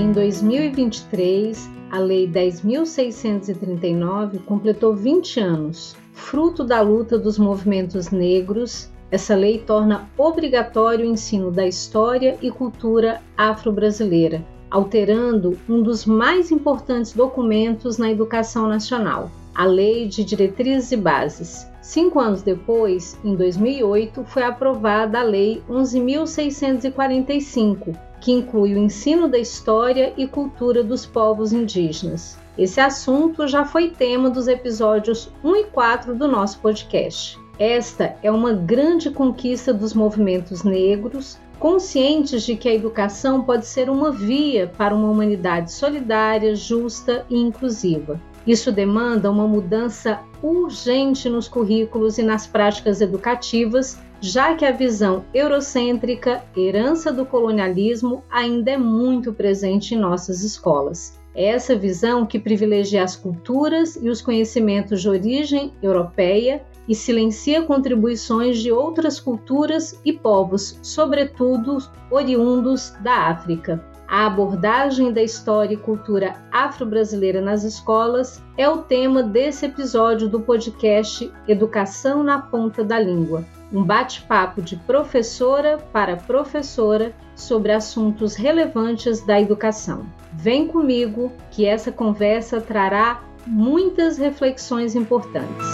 Em 2023, a Lei 10.639 completou 20 anos. Fruto da luta dos movimentos negros, essa lei torna obrigatório o ensino da história e cultura afro-brasileira, alterando um dos mais importantes documentos na educação nacional, a Lei de Diretrizes e Bases. Cinco anos depois, em 2008, foi aprovada a Lei 11.645, que inclui o ensino da história e cultura dos povos indígenas. Esse assunto já foi tema dos episódios 1 e 4 do nosso podcast. Esta é uma grande conquista dos movimentos negros, conscientes de que a educação pode ser uma via para uma humanidade solidária, justa e inclusiva. Isso demanda uma mudança urgente nos currículos e nas práticas educativas, já que a visão eurocêntrica, herança do colonialismo, ainda é muito presente em nossas escolas. É essa visão que privilegia as culturas e os conhecimentos de origem europeia e silencia contribuições de outras culturas e povos, sobretudo oriundos da África. A abordagem da história e cultura afro-brasileira nas escolas é o tema desse episódio do podcast Educação na Ponta da Língua, um bate-papo de professora para professora sobre assuntos relevantes da educação. Vem comigo que essa conversa trará muitas reflexões importantes.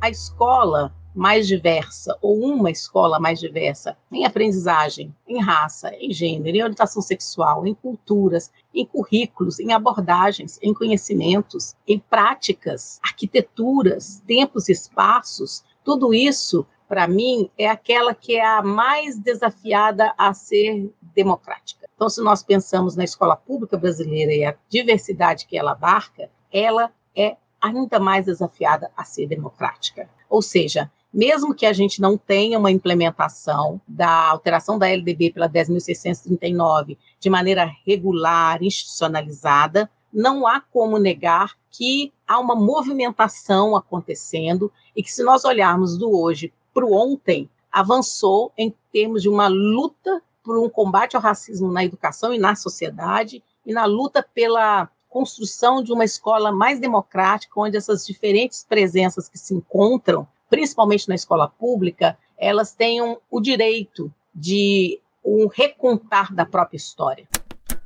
A escola mais diversa ou uma escola mais diversa em aprendizagem, em raça, em gênero, em orientação sexual, em culturas, em currículos, em abordagens, em conhecimentos, em práticas, arquiteturas, tempos e espaços, tudo isso para mim, é aquela que é a mais desafiada a ser democrática. Então, se nós pensamos na escola pública brasileira e a diversidade que ela abarca, ela é ainda mais desafiada a ser democrática. Ou seja, mesmo que a gente não tenha uma implementação da alteração da LDB pela 10.639 de maneira regular, institucionalizada, não há como negar que há uma movimentação acontecendo e que, se nós olharmos do hoje para o ontem, avançou em termos de uma luta por um combate ao racismo na educação e na sociedade e na luta pela construção de uma escola mais democrática, onde essas diferentes presenças que se encontram principalmente na escola pública, elas tenham o direito de um recontar da própria história.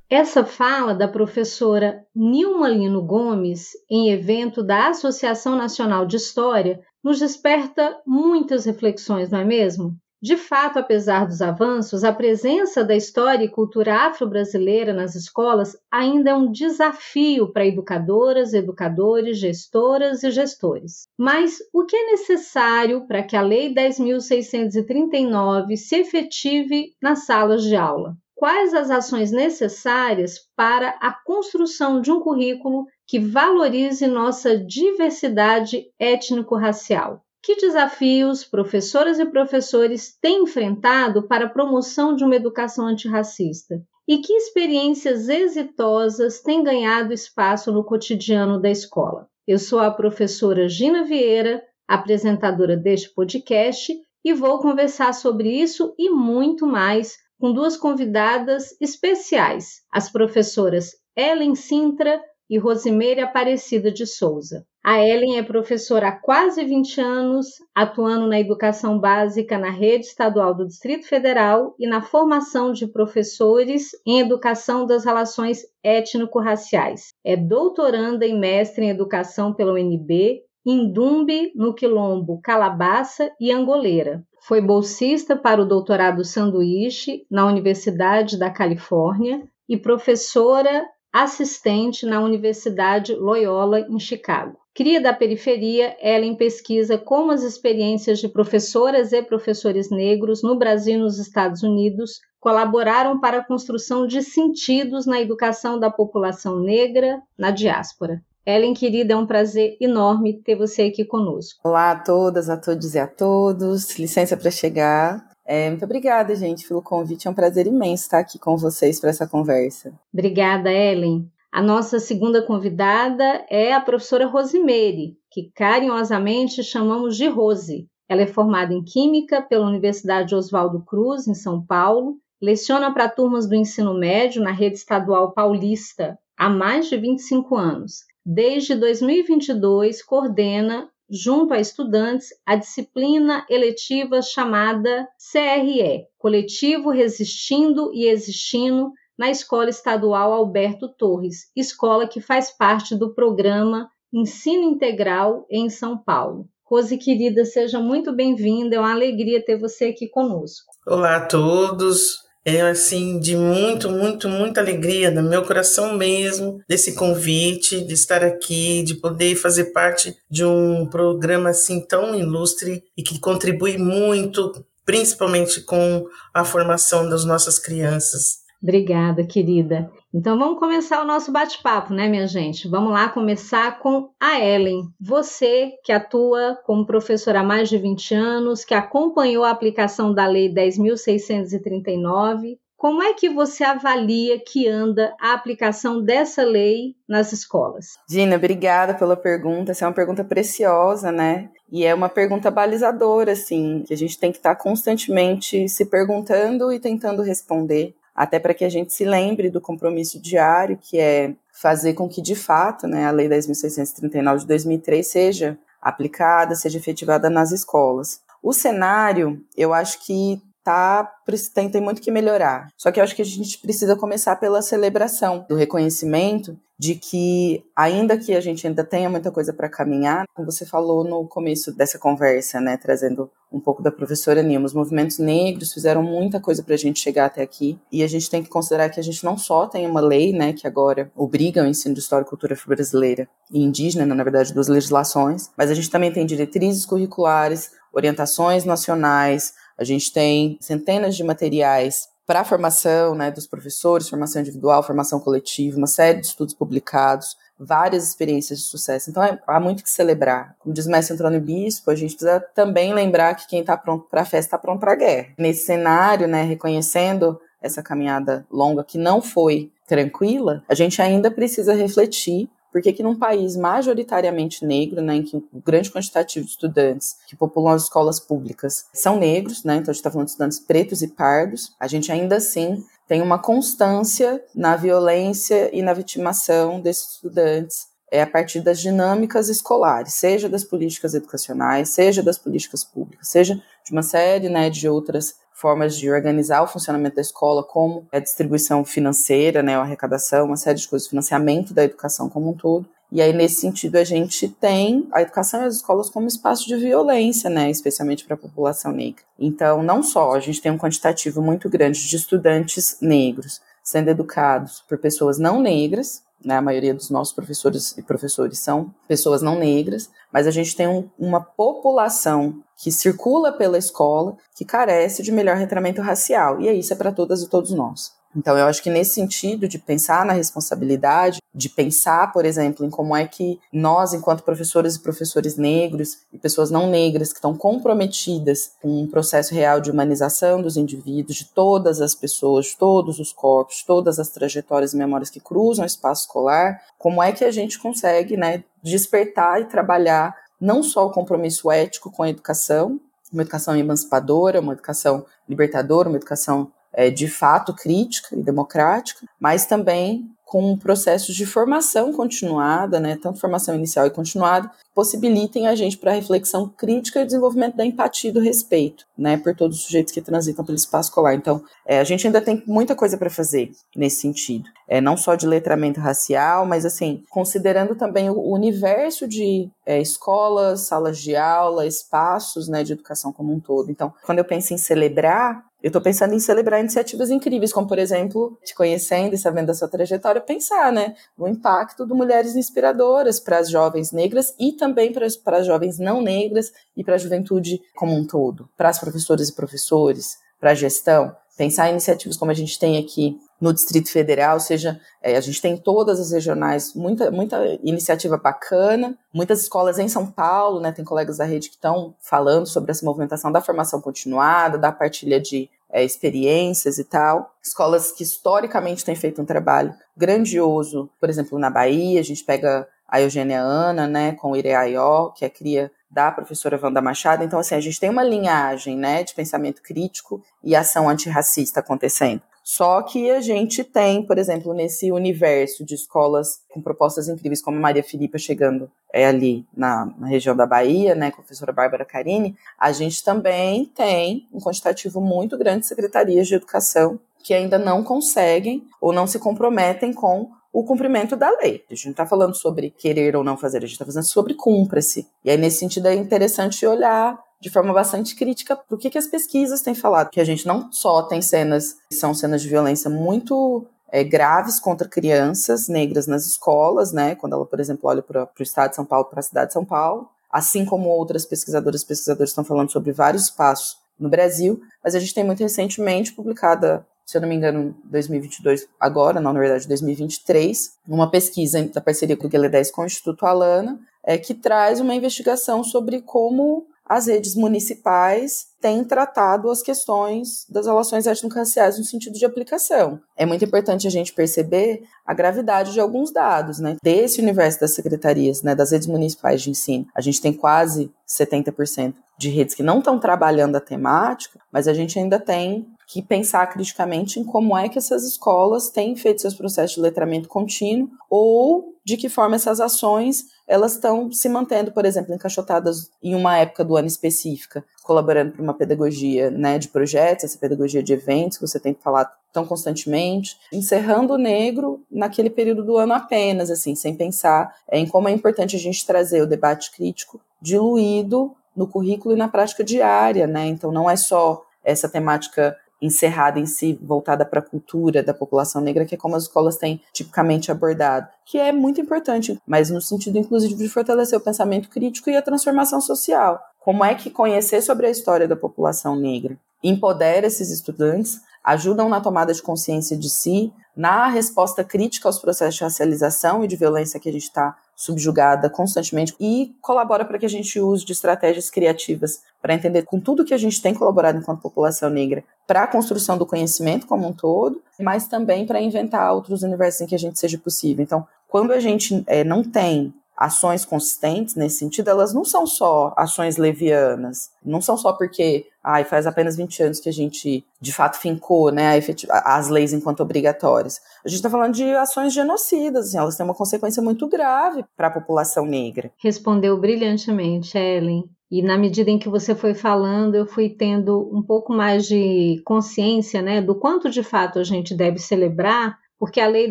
Essa fala da professora Nilma Lino Gomes, em evento da Associação Nacional de História, nos desperta muitas reflexões, não é mesmo? De fato, apesar dos avanços, a presença da história e cultura afro-brasileira nas escolas ainda é um desafio para educadoras, educadores, gestoras e gestores. Mas o que é necessário para que a Lei 10.639 se efetive nas salas de aula? Quais as ações necessárias para a construção de um currículo que valorize nossa diversidade étnico-racial? Que desafios professoras e professores têm enfrentado para a promoção de uma educação antirracista? E que experiências exitosas têm ganhado espaço no cotidiano da escola? Eu sou a professora Gina Vieira, apresentadora deste podcast, e vou conversar sobre isso e muito mais com duas convidadas especiais, as professoras Ellen Sintra e Rosimeire Aparecida de Souza. A Ellen é professora há quase 20 anos, atuando na educação básica na rede estadual do Distrito Federal e na formação de professores em educação das relações étnico-raciais. É doutoranda e mestre em educação pela UNB, Indumbe, no Quilombo, Calabaça e Angoleira. Foi bolsista para o doutorado sanduíche na Universidade da Califórnia e professora assistente na Universidade Loyola, em Chicago. Cria da periferia, Ellen pesquisa como as experiências de professoras e professores negros no Brasil e nos Estados Unidos colaboraram para a construção de sentidos na educação da população negra na diáspora. Ellen, querida, é um prazer enorme ter você aqui conosco. Olá a todas, a todos e a todos. Licença para chegar. É, muito obrigada, gente, pelo convite. É um prazer imenso estar aqui com vocês para essa conversa. Obrigada, Ellen. A nossa segunda convidada é a professora Rosimeire, que carinhosamente chamamos de Rose. Ela é formada em Química pela Universidade Oswaldo Cruz, em São Paulo, leciona para turmas do ensino médio na rede estadual paulista há mais de 25 anos. Desde 2022, coordena, junto a estudantes, a disciplina eletiva chamada CRE Coletivo Resistindo e Existindo na Escola Estadual Alberto Torres, escola que faz parte do programa Ensino Integral em São Paulo. Rose, querida, seja muito bem-vinda. É uma alegria ter você aqui conosco. Olá a todos. É assim, de muito, muito, muita alegria no meu coração mesmo, desse convite, de estar aqui, de poder fazer parte de um programa assim tão ilustre e que contribui muito, principalmente com a formação das nossas crianças. Obrigada, querida. Então vamos começar o nosso bate-papo, né, minha gente? Vamos lá começar com a Ellen. Você que atua como professora há mais de 20 anos, que acompanhou a aplicação da Lei 10.639, como é que você avalia que anda a aplicação dessa lei nas escolas? Dina, obrigada pela pergunta. Essa é uma pergunta preciosa, né? E é uma pergunta balizadora, assim, que a gente tem que estar constantemente se perguntando e tentando responder até para que a gente se lembre do compromisso diário, que é fazer com que, de fato, né, a Lei 10.639 de 2003 seja aplicada, seja efetivada nas escolas. O cenário, eu acho que tá, tem, tem muito que melhorar. Só que eu acho que a gente precisa começar pela celebração do reconhecimento de que, ainda que a gente ainda tenha muita coisa para caminhar, como você falou no começo dessa conversa, né, trazendo um pouco da professora Nilma, os movimentos negros fizeram muita coisa para a gente chegar até aqui, e a gente tem que considerar que a gente não só tem uma lei, né, que agora obriga o ensino de história e cultura brasileira e indígena, na verdade, duas legislações, mas a gente também tem diretrizes curriculares, orientações nacionais, a gente tem centenas de materiais para a formação né, dos professores, formação individual, formação coletiva, uma série de estudos publicados, várias experiências de sucesso. Então é, há muito que celebrar. Como diz mestre Antônio Bispo, a gente precisa também lembrar que quem está pronto para a festa está pronto para a guerra. Nesse cenário, né, reconhecendo essa caminhada longa que não foi tranquila, a gente ainda precisa refletir porque que num país majoritariamente negro, né, em que o grande quantitativo de estudantes que populam as escolas públicas são negros, né, então a gente está falando de estudantes pretos e pardos, a gente ainda assim tem uma constância na violência e na vitimação desses estudantes. É a partir das dinâmicas escolares, seja das políticas educacionais, seja das políticas públicas, seja de uma série né, de outras formas de organizar o funcionamento da escola, como a distribuição financeira, né, a arrecadação, uma série de coisas, financiamento da educação como um todo. E aí, nesse sentido, a gente tem a educação e as escolas como espaço de violência, né, especialmente para a população negra. Então, não só a gente tem um quantitativo muito grande de estudantes negros sendo educados por pessoas não negras, né, a maioria dos nossos professores e professores são pessoas não negras, mas a gente tem um, uma população que circula pela escola que carece de melhor retramento racial, e isso é para todas e todos nós. Então, eu acho que nesse sentido de pensar na responsabilidade, de pensar, por exemplo, em como é que nós, enquanto professores e professores negros e pessoas não negras que estão comprometidas com um processo real de humanização dos indivíduos, de todas as pessoas, de todos os corpos, todas as trajetórias e memórias que cruzam o espaço escolar, como é que a gente consegue, né, despertar e trabalhar não só o compromisso ético com a educação, uma educação emancipadora, uma educação libertadora, uma educação é, de fato crítica e democrática, mas também com processos de formação continuada, né, tanto formação inicial e continuada, possibilitem a gente para reflexão crítica e desenvolvimento da empatia e do respeito, né, por todos os sujeitos que transitam pelo espaço escolar. Então, é, a gente ainda tem muita coisa para fazer nesse sentido, é, não só de letramento racial, mas assim, considerando também o universo de é, escolas, salas de aula, espaços, né, de educação como um todo. Então, quando eu penso em celebrar eu estou pensando em celebrar iniciativas incríveis, como, por exemplo, te conhecendo e sabendo da sua trajetória, pensar né, no impacto do Mulheres Inspiradoras para as jovens negras e também para as jovens não negras e para a juventude como um todo, para as professoras e professores, para a gestão. Pensar em iniciativas como a gente tem aqui no Distrito Federal, ou seja, é, a gente tem todas as regionais, muita, muita iniciativa bacana, muitas escolas em São Paulo, né, tem colegas da rede que estão falando sobre essa movimentação da formação continuada, da partilha de é, experiências e tal. Escolas que historicamente têm feito um trabalho grandioso, por exemplo, na Bahia, a gente pega a Eugênia Ana, né, com o Ireaió, que é cria da professora Wanda Machado. Então, assim, a gente tem uma linhagem né, de pensamento crítico e ação antirracista acontecendo. Só que a gente tem, por exemplo, nesse universo de escolas com propostas incríveis, como a Maria Filipa chegando é, ali na, na, região da Bahia, né, com a professora Bárbara Carini, a gente também tem um quantitativo muito grande de secretarias de educação que ainda não conseguem ou não se comprometem com o cumprimento da lei. A gente não está falando sobre querer ou não fazer, a gente está falando sobre cumpra-se. E aí, nesse sentido, é interessante olhar de forma bastante crítica o que, que as pesquisas têm falado. Que a gente não só tem cenas que são cenas de violência muito é, graves contra crianças negras nas escolas, né? Quando ela, por exemplo, olha para o estado de São Paulo, para a cidade de São Paulo, assim como outras pesquisadoras e pesquisadores estão falando sobre vários espaços no Brasil, mas a gente tem muito recentemente publicada se eu não me engano, 2022, agora, não, na verdade, 2023, uma pesquisa da parceria com o Guilherme 10 com o Instituto Alana, é, que traz uma investigação sobre como as redes municipais têm tratado as questões das relações étnico-raciais no sentido de aplicação. É muito importante a gente perceber a gravidade de alguns dados, né? Desse universo das secretarias, né, das redes municipais de ensino, a gente tem quase 70% de redes que não estão trabalhando a temática, mas a gente ainda tem que pensar criticamente em como é que essas escolas têm feito seus processos de letramento contínuo ou de que forma essas ações elas estão se mantendo, por exemplo, encaixotadas em uma época do ano específica, colaborando para uma pedagogia né, de projetos, essa pedagogia de eventos que você tem que falar tão constantemente, encerrando o negro naquele período do ano apenas, assim, sem pensar em como é importante a gente trazer o debate crítico diluído no currículo e na prática diária, né? Então não é só essa temática encerrada em si, voltada para a cultura da população negra, que é como as escolas têm tipicamente abordado, que é muito importante, mas no sentido inclusive de fortalecer o pensamento crítico e a transformação social. Como é que conhecer sobre a história da população negra empodera esses estudantes, ajudam na tomada de consciência de si, na resposta crítica aos processos de racialização e de violência que a gente está subjugada constantemente e colabora para que a gente use de estratégias criativas para entender com tudo que a gente tem colaborado enquanto população negra para a construção do conhecimento como um todo, mas também para inventar outros universos em que a gente seja possível. Então, quando a gente é, não tem ações consistentes nesse sentido, elas não são só ações levianas, não são só porque ai, faz apenas 20 anos que a gente de fato fincou né, as leis enquanto obrigatórias. A gente está falando de ações genocidas, assim, elas têm uma consequência muito grave para a população negra. Respondeu brilhantemente, Ellen. E na medida em que você foi falando, eu fui tendo um pouco mais de consciência né, do quanto de fato a gente deve celebrar porque a Lei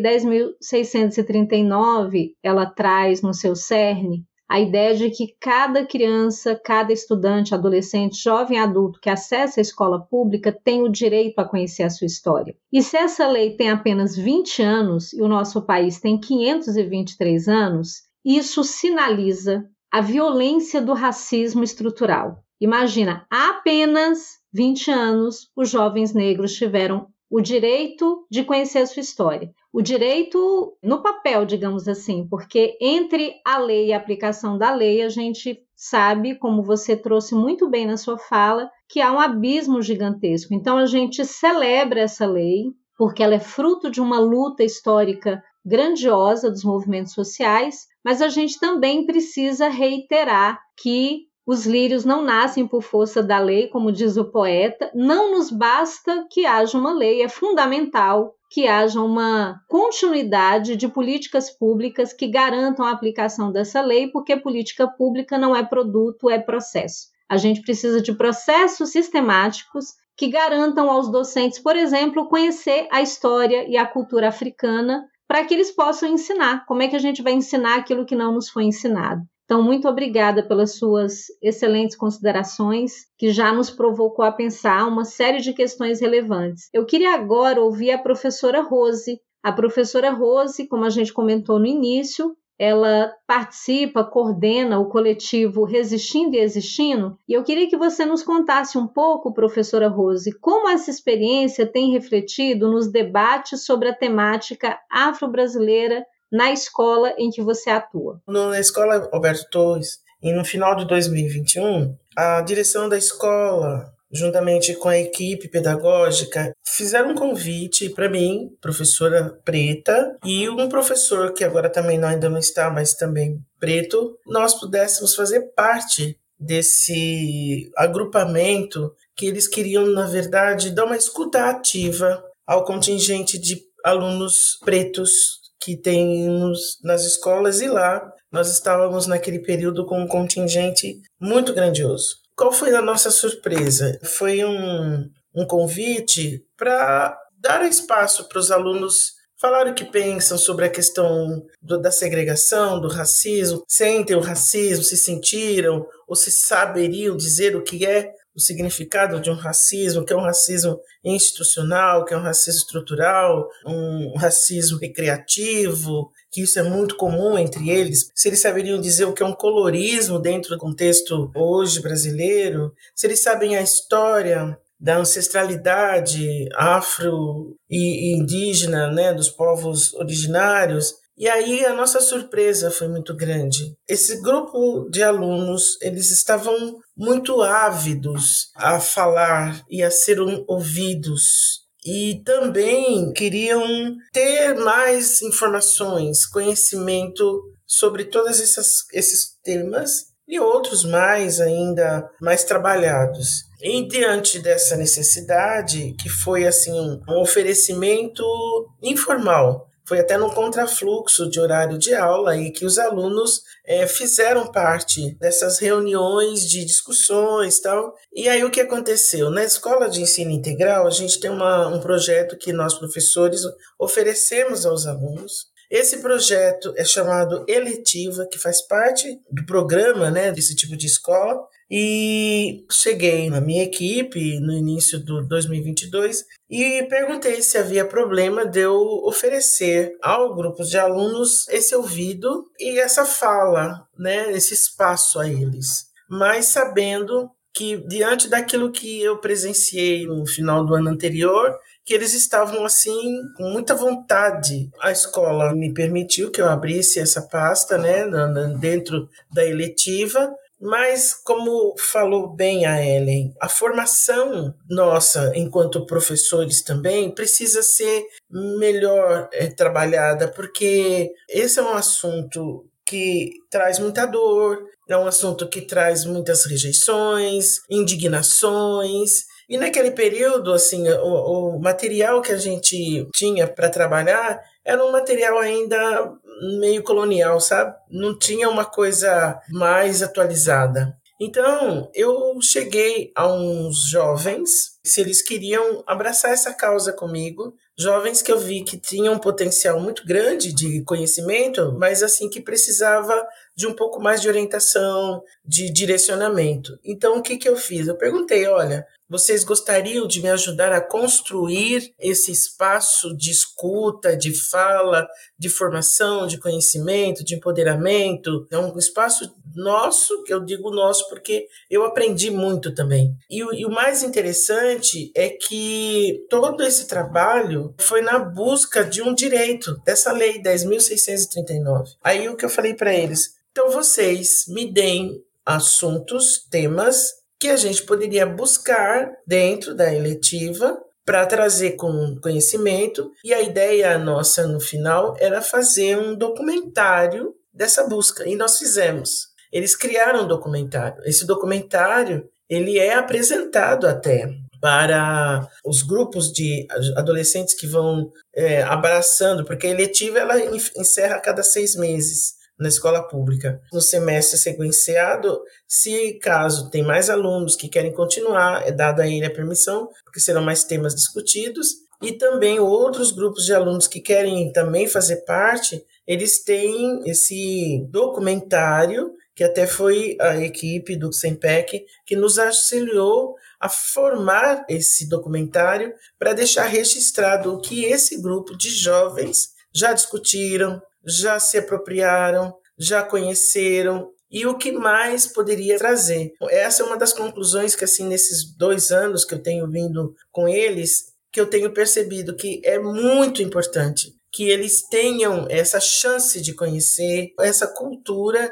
10.639 ela traz no seu cerne a ideia de que cada criança, cada estudante, adolescente, jovem adulto que acessa a escola pública tem o direito a conhecer a sua história. E se essa lei tem apenas 20 anos e o nosso país tem 523 anos, isso sinaliza a violência do racismo estrutural. Imagina, há apenas 20 anos os jovens negros tiveram o direito de conhecer a sua história. O direito no papel, digamos assim, porque entre a lei e a aplicação da lei, a gente sabe, como você trouxe muito bem na sua fala, que há um abismo gigantesco. Então a gente celebra essa lei, porque ela é fruto de uma luta histórica grandiosa dos movimentos sociais, mas a gente também precisa reiterar que os lírios não nascem por força da lei, como diz o poeta. Não nos basta que haja uma lei, é fundamental que haja uma continuidade de políticas públicas que garantam a aplicação dessa lei, porque política pública não é produto, é processo. A gente precisa de processos sistemáticos que garantam aos docentes, por exemplo, conhecer a história e a cultura africana para que eles possam ensinar. Como é que a gente vai ensinar aquilo que não nos foi ensinado? Então, muito obrigada pelas suas excelentes considerações, que já nos provocou a pensar uma série de questões relevantes. Eu queria agora ouvir a professora Rose. A professora Rose, como a gente comentou no início, ela participa, coordena o coletivo Resistindo e Existindo, e eu queria que você nos contasse um pouco, professora Rose, como essa experiência tem refletido nos debates sobre a temática afro-brasileira na escola em que você atua? Na escola Alberto Torres, e no final de 2021, a direção da escola, juntamente com a equipe pedagógica, fizeram um convite para mim, professora preta, e um professor que agora também não, ainda não está, mas também preto, nós pudéssemos fazer parte desse agrupamento que eles queriam, na verdade, dar uma escuta ativa ao contingente de alunos pretos que tem nos, nas escolas e lá nós estávamos naquele período com um contingente muito grandioso. Qual foi a nossa surpresa? Foi um, um convite para dar espaço para os alunos falar o que pensam sobre a questão do, da segregação, do racismo, sentem o racismo, se sentiram ou se saberiam dizer o que é o significado de um racismo, que é um racismo institucional, que é um racismo estrutural, um racismo recreativo, que isso é muito comum entre eles, se eles saberiam dizer o que é um colorismo dentro do contexto hoje brasileiro, se eles sabem a história da ancestralidade afro e indígena, né, dos povos originários, e aí a nossa surpresa foi muito grande. Esse grupo de alunos, eles estavam muito ávidos a falar e a ser ouvidos. E também queriam ter mais informações, conhecimento sobre todos esses temas e outros mais ainda mais trabalhados. E diante dessa necessidade, que foi assim um oferecimento informal foi até no contrafluxo de horário de aula e que os alunos é, fizeram parte dessas reuniões de discussões tal. E aí o que aconteceu? Na escola de ensino integral, a gente tem uma, um projeto que nós, professores, oferecemos aos alunos. Esse projeto é chamado Eletiva, que faz parte do programa né, desse tipo de escola, e cheguei na minha equipe no início do 2022 e perguntei se havia problema de eu oferecer ao grupo de alunos esse ouvido e essa fala, né, esse espaço a eles. Mas sabendo que diante daquilo que eu presenciei no final do ano anterior, que eles estavam assim com muita vontade. A escola me permitiu que eu abrisse essa pasta, né, dentro da eletiva mas, como falou bem a Ellen, a formação nossa, enquanto professores também, precisa ser melhor é, trabalhada, porque esse é um assunto que traz muita dor, é um assunto que traz muitas rejeições, indignações. E naquele período, assim, o, o material que a gente tinha para trabalhar era um material ainda meio colonial, sabe? Não tinha uma coisa mais atualizada. Então, eu cheguei a uns jovens, se eles queriam abraçar essa causa comigo, jovens que eu vi que tinham um potencial muito grande de conhecimento, mas assim que precisava de um pouco mais de orientação, de direcionamento. Então, o que, que eu fiz? Eu perguntei: olha, vocês gostariam de me ajudar a construir esse espaço de escuta, de fala, de formação, de conhecimento, de empoderamento? É um espaço nosso, que eu digo nosso porque eu aprendi muito também. E, e o mais interessante é que todo esse trabalho foi na busca de um direito, dessa lei 10.639. Aí o que eu falei para eles, então vocês me deem assuntos, temas que a gente poderia buscar dentro da eletiva para trazer com conhecimento. E a ideia nossa no final era fazer um documentário dessa busca, e nós fizemos. Eles criaram um documentário. Esse documentário ele é apresentado até para os grupos de adolescentes que vão é, abraçando, porque a eletiva ela encerra a cada seis meses na escola pública. No semestre sequenciado, se caso tem mais alunos que querem continuar, é dada a ele a permissão, porque serão mais temas discutidos, e também outros grupos de alunos que querem também fazer parte, eles têm esse documentário que até foi a equipe do SEMPEC que nos auxiliou a formar esse documentário para deixar registrado o que esse grupo de jovens já discutiram, já se apropriaram, já conheceram e o que mais poderia trazer. Essa é uma das conclusões que, assim, nesses dois anos que eu tenho vindo com eles, que eu tenho percebido que é muito importante que eles tenham essa chance de conhecer essa cultura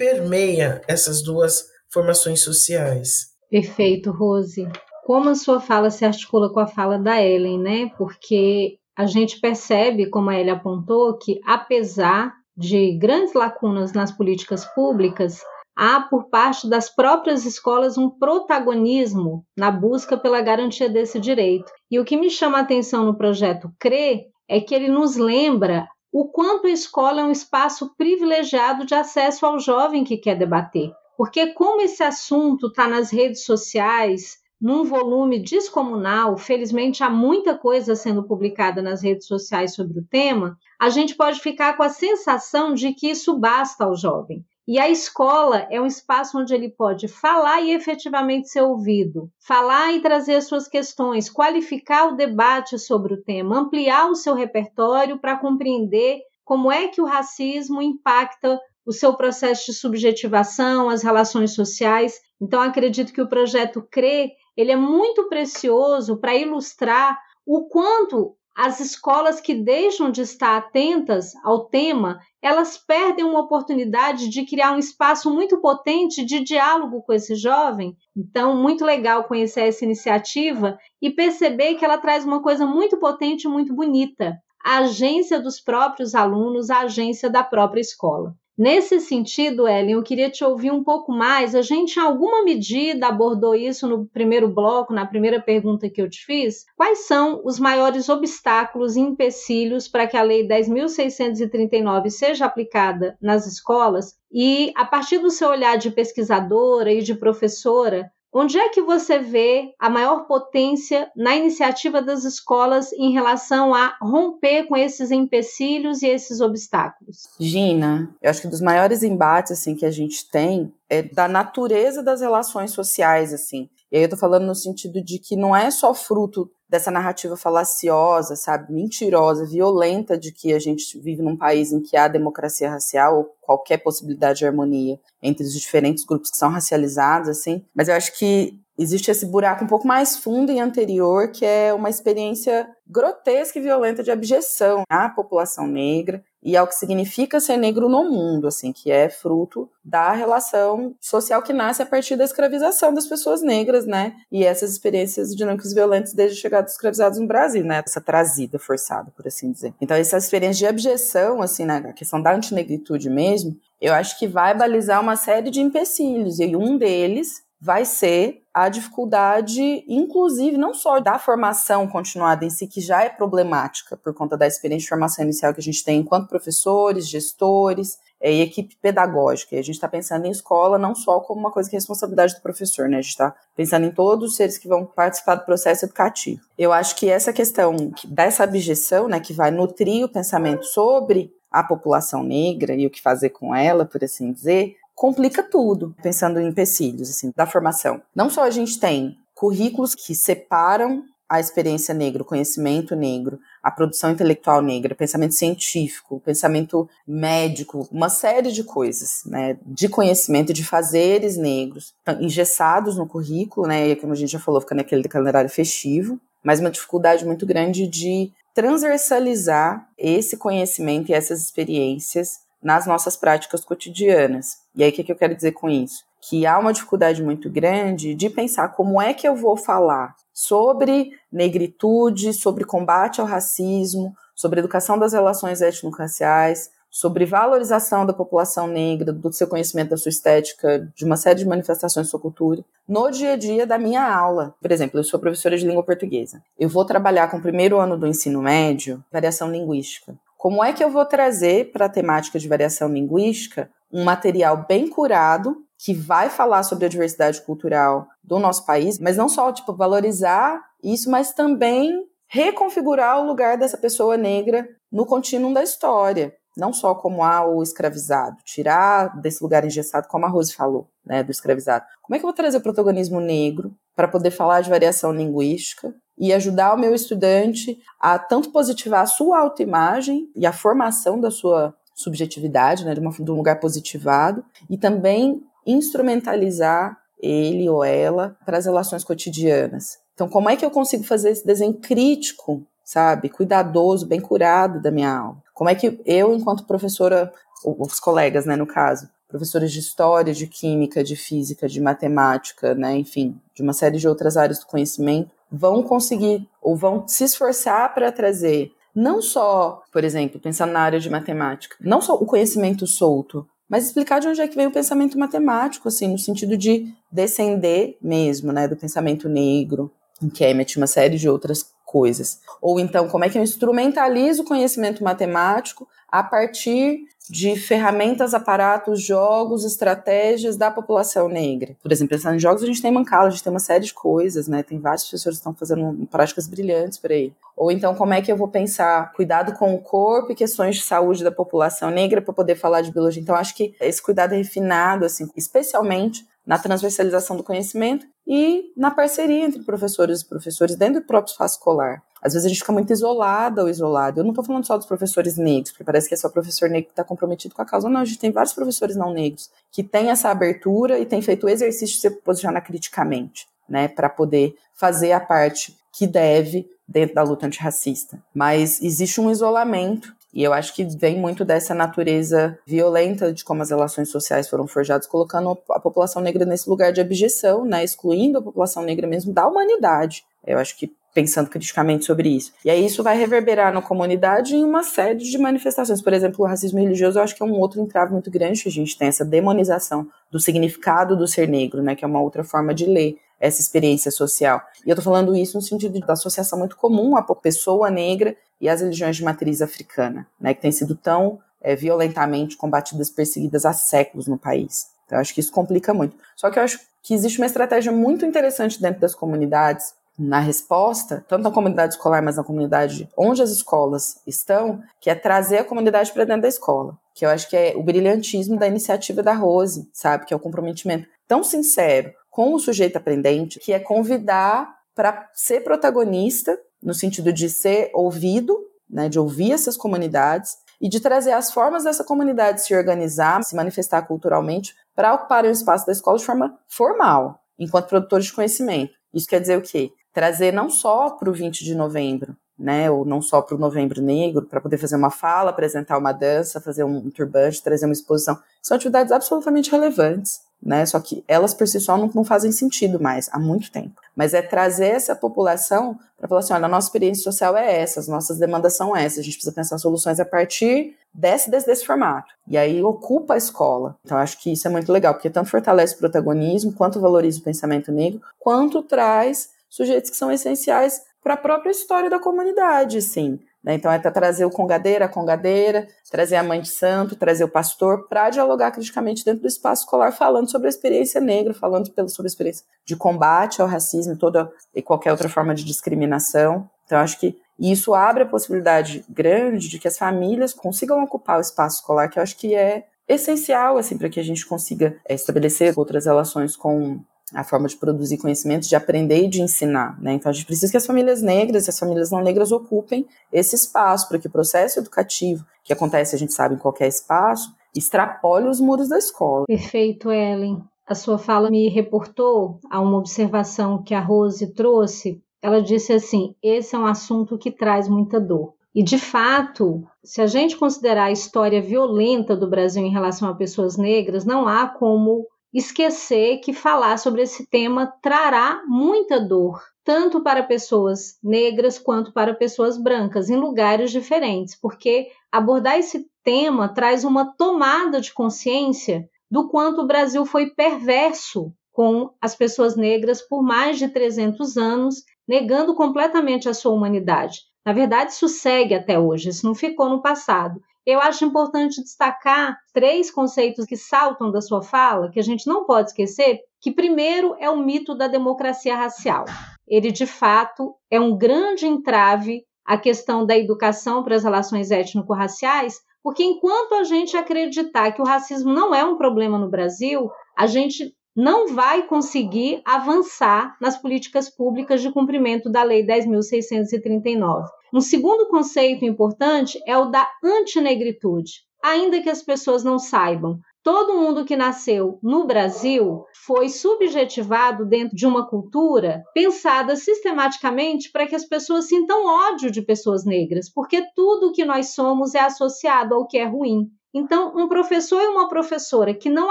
permeia essas duas formações sociais. Perfeito, Rose. Como a sua fala se articula com a fala da Ellen, né? Porque a gente percebe, como a Elia apontou, que apesar de grandes lacunas nas políticas públicas, há por parte das próprias escolas um protagonismo na busca pela garantia desse direito. E o que me chama a atenção no projeto CRE é que ele nos lembra o quanto a escola é um espaço privilegiado de acesso ao jovem que quer debater. Porque, como esse assunto está nas redes sociais, num volume descomunal, felizmente há muita coisa sendo publicada nas redes sociais sobre o tema, a gente pode ficar com a sensação de que isso basta ao jovem. E a escola é um espaço onde ele pode falar e efetivamente ser ouvido, falar e trazer suas questões, qualificar o debate sobre o tema, ampliar o seu repertório para compreender como é que o racismo impacta o seu processo de subjetivação, as relações sociais. Então, acredito que o projeto CRE ele é muito precioso para ilustrar o quanto as escolas que deixam de estar atentas ao tema, elas perdem uma oportunidade de criar um espaço muito potente de diálogo com esse jovem. Então, muito legal conhecer essa iniciativa e perceber que ela traz uma coisa muito potente e muito bonita. A agência dos próprios alunos, a agência da própria escola. Nesse sentido, Ellen, eu queria te ouvir um pouco mais. A gente, em alguma medida, abordou isso no primeiro bloco, na primeira pergunta que eu te fiz. Quais são os maiores obstáculos e empecilhos para que a Lei 10.639 seja aplicada nas escolas? E, a partir do seu olhar de pesquisadora e de professora, Onde é que você vê a maior potência na iniciativa das escolas em relação a romper com esses empecilhos e esses obstáculos? Gina, eu acho que dos maiores embates assim que a gente tem é da natureza das relações sociais assim. E aí eu tô falando no sentido de que não é só fruto dessa narrativa falaciosa, sabe, mentirosa, violenta de que a gente vive num país em que há democracia racial ou qualquer possibilidade de harmonia entre os diferentes grupos que são racializados, assim. Mas eu acho que existe esse buraco um pouco mais fundo e anterior, que é uma experiência grotesca e violenta de abjeção à população negra e ao que significa ser negro no mundo, assim, que é fruto da relação social que nasce a partir da escravização das pessoas negras, né? E essas experiências dinâmicas violentas desde a chegada dos escravizados no Brasil, né? Essa trazida forçada, por assim dizer. Então, essa experiência de abjeção, assim, na né? questão da antinegritude mesmo, eu acho que vai balizar uma série de empecilhos, e um deles vai ser a dificuldade, inclusive, não só da formação continuada em si, que já é problemática por conta da experiência de formação inicial que a gente tem enquanto professores, gestores é, e equipe pedagógica. E a gente está pensando em escola não só como uma coisa que é responsabilidade do professor, né? A gente está pensando em todos os seres que vão participar do processo educativo. Eu acho que essa questão dessa abjeção, né, que vai nutrir o pensamento sobre a população negra e o que fazer com ela, por assim dizer, complica tudo, pensando em empecilhos assim, da formação. Não só a gente tem currículos que separam a experiência negra, o conhecimento negro, a produção intelectual negra, pensamento científico, pensamento médico, uma série de coisas, né, de conhecimento, de fazeres negros, engessados no currículo, né, e como a gente já falou, fica naquele calendário festivo, mas uma dificuldade muito grande de transversalizar esse conhecimento e essas experiências nas nossas práticas cotidianas. E aí, o que, que eu quero dizer com isso? Que há uma dificuldade muito grande de pensar como é que eu vou falar sobre negritude, sobre combate ao racismo, sobre educação das relações étnico-raciais, sobre valorização da população negra, do seu conhecimento da sua estética, de uma série de manifestações de sua cultura, no dia a dia da minha aula. Por exemplo, eu sou professora de língua portuguesa. Eu vou trabalhar com o primeiro ano do ensino médio, variação linguística. Como é que eu vou trazer para a temática de variação linguística um material bem curado que vai falar sobre a diversidade cultural do nosso país, mas não só tipo valorizar isso, mas também reconfigurar o lugar dessa pessoa negra no contínuo da história, não só como há o escravizado, tirar desse lugar engessado, como a Rose falou, né, do escravizado. Como é que eu vou trazer o protagonismo negro para poder falar de variação linguística e ajudar o meu estudante a tanto positivar a sua autoimagem e a formação da sua subjetividade, né, de, uma, de um lugar positivado, e também instrumentalizar ele ou ela para as relações cotidianas. Então, como é que eu consigo fazer esse desenho crítico, sabe, cuidadoso, bem curado da minha aula? Como é que eu, enquanto professora, os colegas, né, no caso, professores de história, de química, de física, de matemática, né, enfim, de uma série de outras áreas do conhecimento, vão conseguir ou vão se esforçar para trazer não só, por exemplo, pensando na área de matemática, não só o conhecimento solto, mas explicar de onde é que vem o pensamento matemático, assim, no sentido de descender mesmo, né, do pensamento negro, em Kemet, uma série de outras coisas. Ou então, como é que eu instrumentalizo o conhecimento matemático a partir de ferramentas, aparatos, jogos, estratégias da população negra. Por exemplo, pensando em jogos, a gente tem Mancala, a gente tem uma série de coisas, né? Tem vários professores que estão fazendo práticas brilhantes por aí. Ou então, como é que eu vou pensar cuidado com o corpo e questões de saúde da população negra para poder falar de biologia? Então, acho que esse cuidado é refinado, assim, especialmente na transversalização do conhecimento e na parceria entre professores e professores dentro do próprio espaço escolar. Às vezes a gente fica muito isolada ou isolado. Eu não estou falando só dos professores negros, porque parece que é só professor negro que está comprometido com a causa. Não, a gente tem vários professores não negros que têm essa abertura e têm feito o exercício de se posicionar criticamente, né, para poder fazer a parte que deve dentro da luta antirracista. Mas existe um isolamento e eu acho que vem muito dessa natureza violenta de como as relações sociais foram forjadas, colocando a população negra nesse lugar de abjeção, né, excluindo a população negra mesmo da humanidade. Eu acho que pensando criticamente sobre isso. E aí isso vai reverberar na comunidade em uma série de manifestações. Por exemplo, o racismo religioso eu acho que é um outro entrave muito grande que a gente tem, essa demonização do significado do ser negro, né, que é uma outra forma de ler essa experiência social. E eu tô falando isso no sentido da associação muito comum à pessoa negra e às religiões de matriz africana, né, que têm sido tão é, violentamente combatidas, perseguidas há séculos no país. Então, eu acho que isso complica muito. Só que eu acho que existe uma estratégia muito interessante dentro das comunidades na resposta, tanto na comunidade escolar, mas na comunidade onde as escolas estão, que é trazer a comunidade para dentro da escola. Que eu acho que é o brilhantismo da iniciativa da Rose, sabe? Que é o comprometimento tão sincero com o sujeito aprendente, que é convidar para ser protagonista, no sentido de ser ouvido, né, de ouvir essas comunidades e de trazer as formas dessa comunidade se organizar, se manifestar culturalmente, para ocupar o espaço da escola de forma formal, enquanto produtores de conhecimento. Isso quer dizer o quê? Trazer não só para o 20 de novembro, né, ou não só para o Novembro Negro, para poder fazer uma fala, apresentar uma dança, fazer um turbante, trazer uma exposição. São atividades absolutamente relevantes, né, só que elas por si só não, não fazem sentido mais há muito tempo. Mas é trazer essa população para falar assim: olha, a nossa experiência social é essa, as nossas demandas são essas, a gente precisa pensar soluções a partir desse, desse, desse formato. E aí ocupa a escola. Então acho que isso é muito legal, porque tanto fortalece o protagonismo, quanto valoriza o pensamento negro, quanto traz sujeitos que são essenciais para a própria história da comunidade, sim. Né? Então, é trazer o congadeira, a congadeira, trazer a mãe de santo, trazer o pastor, para dialogar criticamente dentro do espaço escolar, falando sobre a experiência negra, falando sobre a experiência de combate ao racismo toda, e qualquer outra forma de discriminação. Então, acho que isso abre a possibilidade grande de que as famílias consigam ocupar o espaço escolar, que eu acho que é essencial assim para que a gente consiga é, estabelecer outras relações com a forma de produzir conhecimento, de aprender e de ensinar. Né? Então, a gente precisa que as famílias negras e as famílias não negras ocupem esse espaço para que o processo educativo, que acontece, a gente sabe, em qualquer espaço, extrapole os muros da escola. Perfeito, Ellen. A sua fala me reportou a uma observação que a Rose trouxe. Ela disse assim: esse é um assunto que traz muita dor. E, de fato, se a gente considerar a história violenta do Brasil em relação a pessoas negras, não há como esquecer que falar sobre esse tema trará muita dor, tanto para pessoas negras quanto para pessoas brancas, em lugares diferentes, porque abordar esse tema traz uma tomada de consciência do quanto o Brasil foi perverso com as pessoas negras por mais de 300 anos, negando completamente a sua humanidade. Na verdade, isso segue até hoje, isso não ficou no passado. Eu acho importante destacar três conceitos que saltam da sua fala, que a gente não pode esquecer, que primeiro é o mito da democracia racial. Ele, de fato, é um grande entrave à questão da educação para as relações étnico-raciais, porque enquanto a gente acreditar que o racismo não é um problema no Brasil, a gente não vai conseguir avançar nas políticas públicas de cumprimento da Lei 10.639. Um segundo conceito importante é o da antinegritude. Ainda que as pessoas não saibam, todo mundo que nasceu no Brasil foi subjetivado dentro de uma cultura pensada sistematicamente para que as pessoas sintam ódio de pessoas negras, porque tudo que nós somos é associado ao que é ruim. Então, um professor e uma professora que não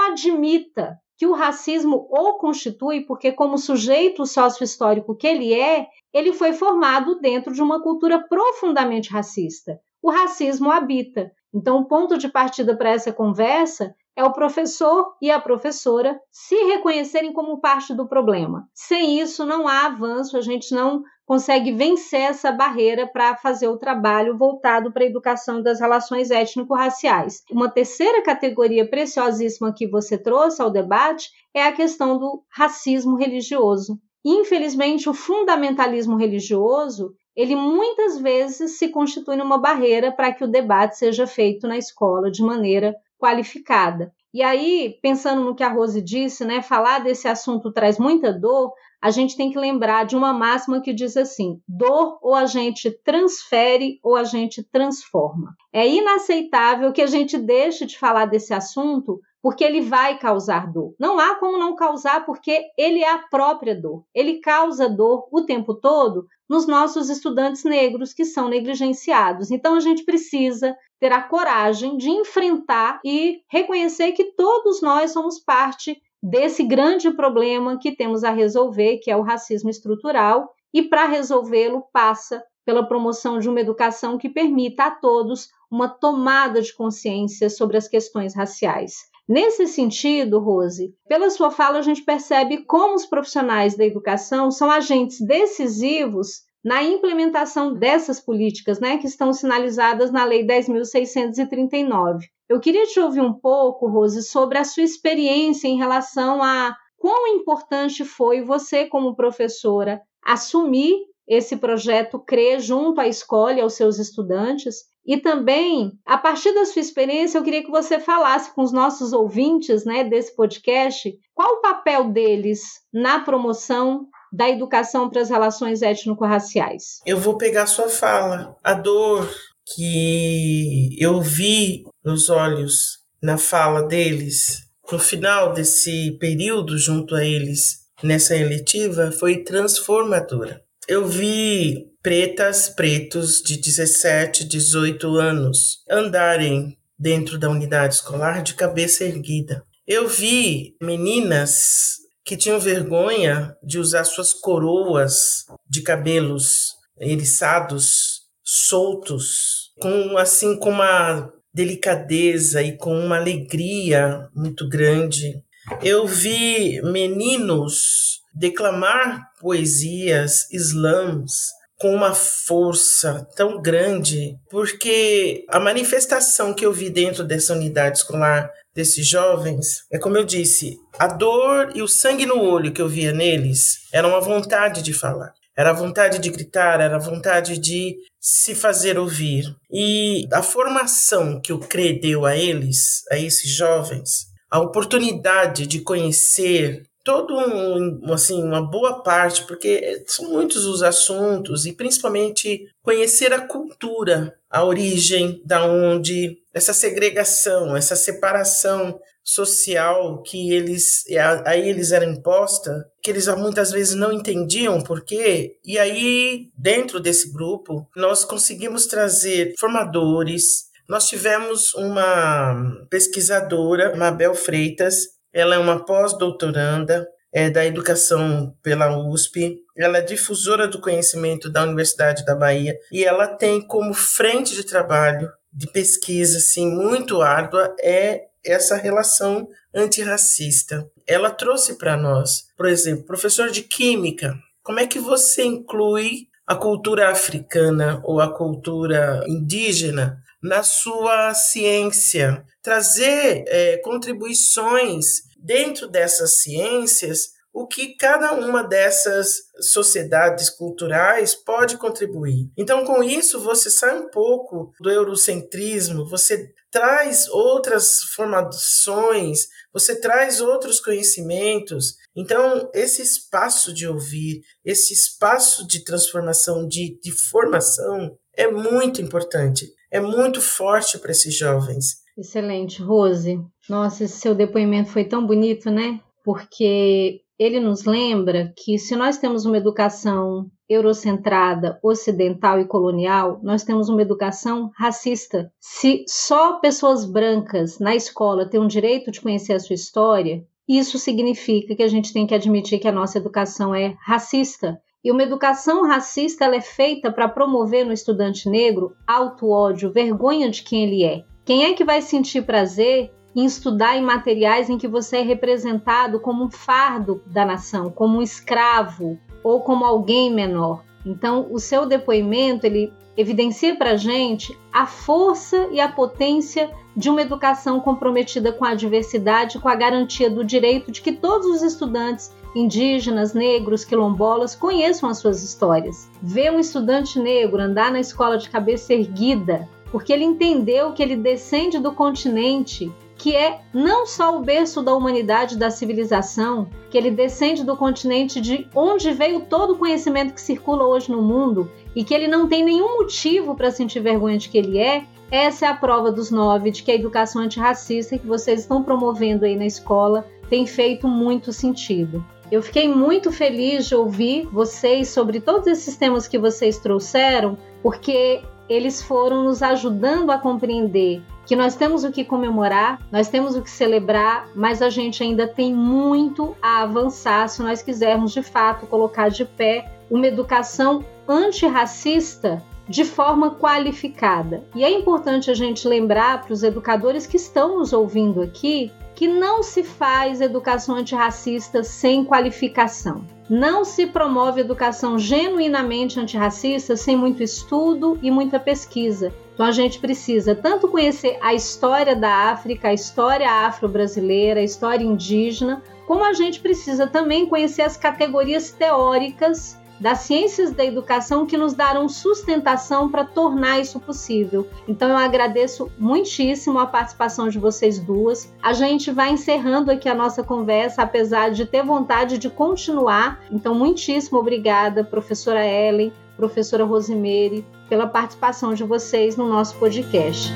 admita que o racismo o constitui, porque, como sujeito sócio-histórico que ele é, ele foi formado dentro de uma cultura profundamente racista. O racismo habita. Então, o ponto de partida para essa conversa é o professor e a professora se reconhecerem como parte do problema. Sem isso, não há avanço, a gente não consegue vencer essa barreira para fazer o trabalho voltado para a educação das relações étnico-raciais. Uma terceira categoria preciosíssima que você trouxe ao debate é a questão do racismo religioso. Infelizmente, o fundamentalismo religioso ele muitas vezes se constitui numa barreira para que o debate seja feito na escola de maneira qualificada. E aí, pensando no que a Rose disse, né, falar desse assunto traz muita dor, a gente tem que lembrar de uma máxima que diz assim: dor ou a gente transfere ou a gente transforma. É inaceitável que a gente deixe de falar desse assunto porque ele vai causar dor. Não há como não causar, porque ele é a própria dor. Ele causa dor o tempo todo nos nossos estudantes negros que são negligenciados. Então a gente precisa ter a coragem de enfrentar e reconhecer que todos nós somos parte desse grande problema que temos a resolver, que é o racismo estrutural, e para resolvê-lo passa pela promoção de uma educação que permita a todos uma tomada de consciência sobre as questões raciais. Nesse sentido, Rose, pela sua fala, a gente percebe como os profissionais da educação são agentes decisivos na implementação dessas políticas, né, que estão sinalizadas na Lei 10.639. Eu queria te ouvir um pouco, Rose, sobre a sua experiência em relação a quão importante foi você, como professora, assumir esse projeto CRE junto à escola aos seus estudantes e também, a partir da sua experiência, eu queria que você falasse com os nossos ouvintes né, desse podcast qual o papel deles na promoção da educação para as relações étnico-raciais. Eu vou pegar sua fala. A dor que eu vi nos olhos na fala deles, no final desse período junto a eles nessa eletiva, foi transformadora. Eu vi pretas, pretos de 17, 18 anos andarem dentro da unidade escolar de cabeça erguida. Eu vi meninas que tinham vergonha de usar suas coroas de cabelos eriçados, soltos, com assim com uma delicadeza e com uma alegria muito grande. Eu vi meninos declamar poesias islãs com uma força tão grande, porque a manifestação que eu vi dentro dessa unidade escolar desses jovens é como eu disse, a dor e o sangue no olho que eu via neles era uma vontade de falar. Era a vontade de gritar, era a vontade de se fazer ouvir. E a formação que o CRE deu a eles, a esses jovens, a oportunidade de conhecer todo um, assim, uma boa parte, porque são muitos os assuntos e principalmente conhecer a cultura, a origem da onde essa segregação, essa separação social que eles aí eles eram imposta, que eles muitas vezes não entendiam por quê. E aí, dentro desse grupo, nós conseguimos trazer formadores. Nós tivemos uma pesquisadora, Mabel Freitas, ela é uma pós-doutoranda é, da educação pela USP. Ela é difusora do conhecimento da Universidade da Bahia e ela tem como frente de trabalho de pesquisa assim muito árdua é essa relação antirracista. Ela trouxe para nós, por exemplo, professor de química, como é que você inclui a cultura africana ou a cultura indígena na sua ciência, trazer é, contribuições dentro dessas ciências o que cada uma dessas sociedades culturais pode contribuir. Então, com isso, você sai um pouco do eurocentrismo, você traz outras formações, você traz outros conhecimentos. Então, esse espaço de ouvir, esse espaço de transformação, de, de formação, é muito importante é muito forte para esses jovens. Excelente, Rose. Nossa, esse seu depoimento foi tão bonito, né? Porque ele nos lembra que se nós temos uma educação eurocentrada, ocidental e colonial, nós temos uma educação racista. Se só pessoas brancas na escola têm o direito de conhecer a sua história, isso significa que a gente tem que admitir que a nossa educação é racista. E uma educação racista é feita para promover no estudante negro auto-ódio, vergonha de quem ele é. Quem é que vai sentir prazer em estudar em materiais em que você é representado como um fardo da nação, como um escravo ou como alguém menor. Então, o seu depoimento ele evidencia para a gente a força e a potência de uma educação comprometida com a diversidade, com a garantia do direito de que todos os estudantes indígenas, negros, quilombolas conheçam as suas histórias. Ver um estudante negro andar na escola de cabeça erguida, porque ele entendeu que ele descende do continente que é não só o berço da humanidade da civilização, que ele descende do continente de onde veio todo o conhecimento que circula hoje no mundo e que ele não tem nenhum motivo para sentir vergonha de que ele é, essa é a prova dos nove de que a educação antirracista que vocês estão promovendo aí na escola tem feito muito sentido. Eu fiquei muito feliz de ouvir vocês sobre todos esses temas que vocês trouxeram, porque eles foram nos ajudando a compreender que nós temos o que comemorar, nós temos o que celebrar, mas a gente ainda tem muito a avançar se nós quisermos de fato colocar de pé uma educação antirracista de forma qualificada. E é importante a gente lembrar para os educadores que estão nos ouvindo aqui que não se faz educação antirracista sem qualificação. Não se promove educação genuinamente antirracista sem muito estudo e muita pesquisa. Então a gente precisa tanto conhecer a história da África, a história afro-brasileira, a história indígena, como a gente precisa também conhecer as categorias teóricas das ciências da educação que nos darão sustentação para tornar isso possível. Então eu agradeço muitíssimo a participação de vocês duas. A gente vai encerrando aqui a nossa conversa, apesar de ter vontade de continuar. Então muitíssimo obrigada, professora Ellen, professora Rosemary, pela participação de vocês no nosso podcast.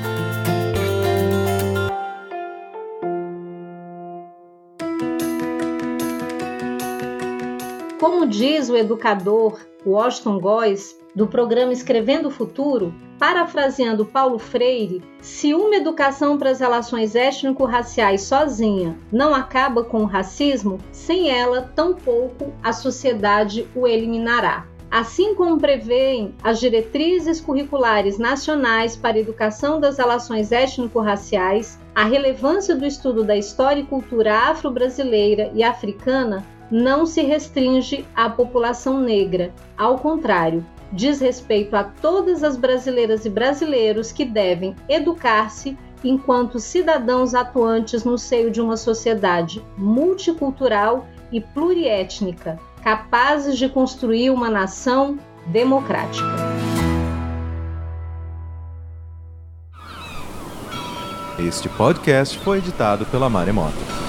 Como diz o educador Washington Góes, do programa Escrevendo o Futuro, parafraseando Paulo Freire, se uma educação para as relações étnico-raciais sozinha não acaba com o racismo, sem ela, tampouco a sociedade o eliminará. Assim como prevêem as diretrizes curriculares nacionais para a educação das relações étnico-raciais, a relevância do estudo da história e cultura afro-brasileira e africana não se restringe à população negra. Ao contrário, diz respeito a todas as brasileiras e brasileiros que devem educar-se enquanto cidadãos atuantes no seio de uma sociedade multicultural e pluriétnica, capazes de construir uma nação democrática. Este podcast foi editado pela Maremoto.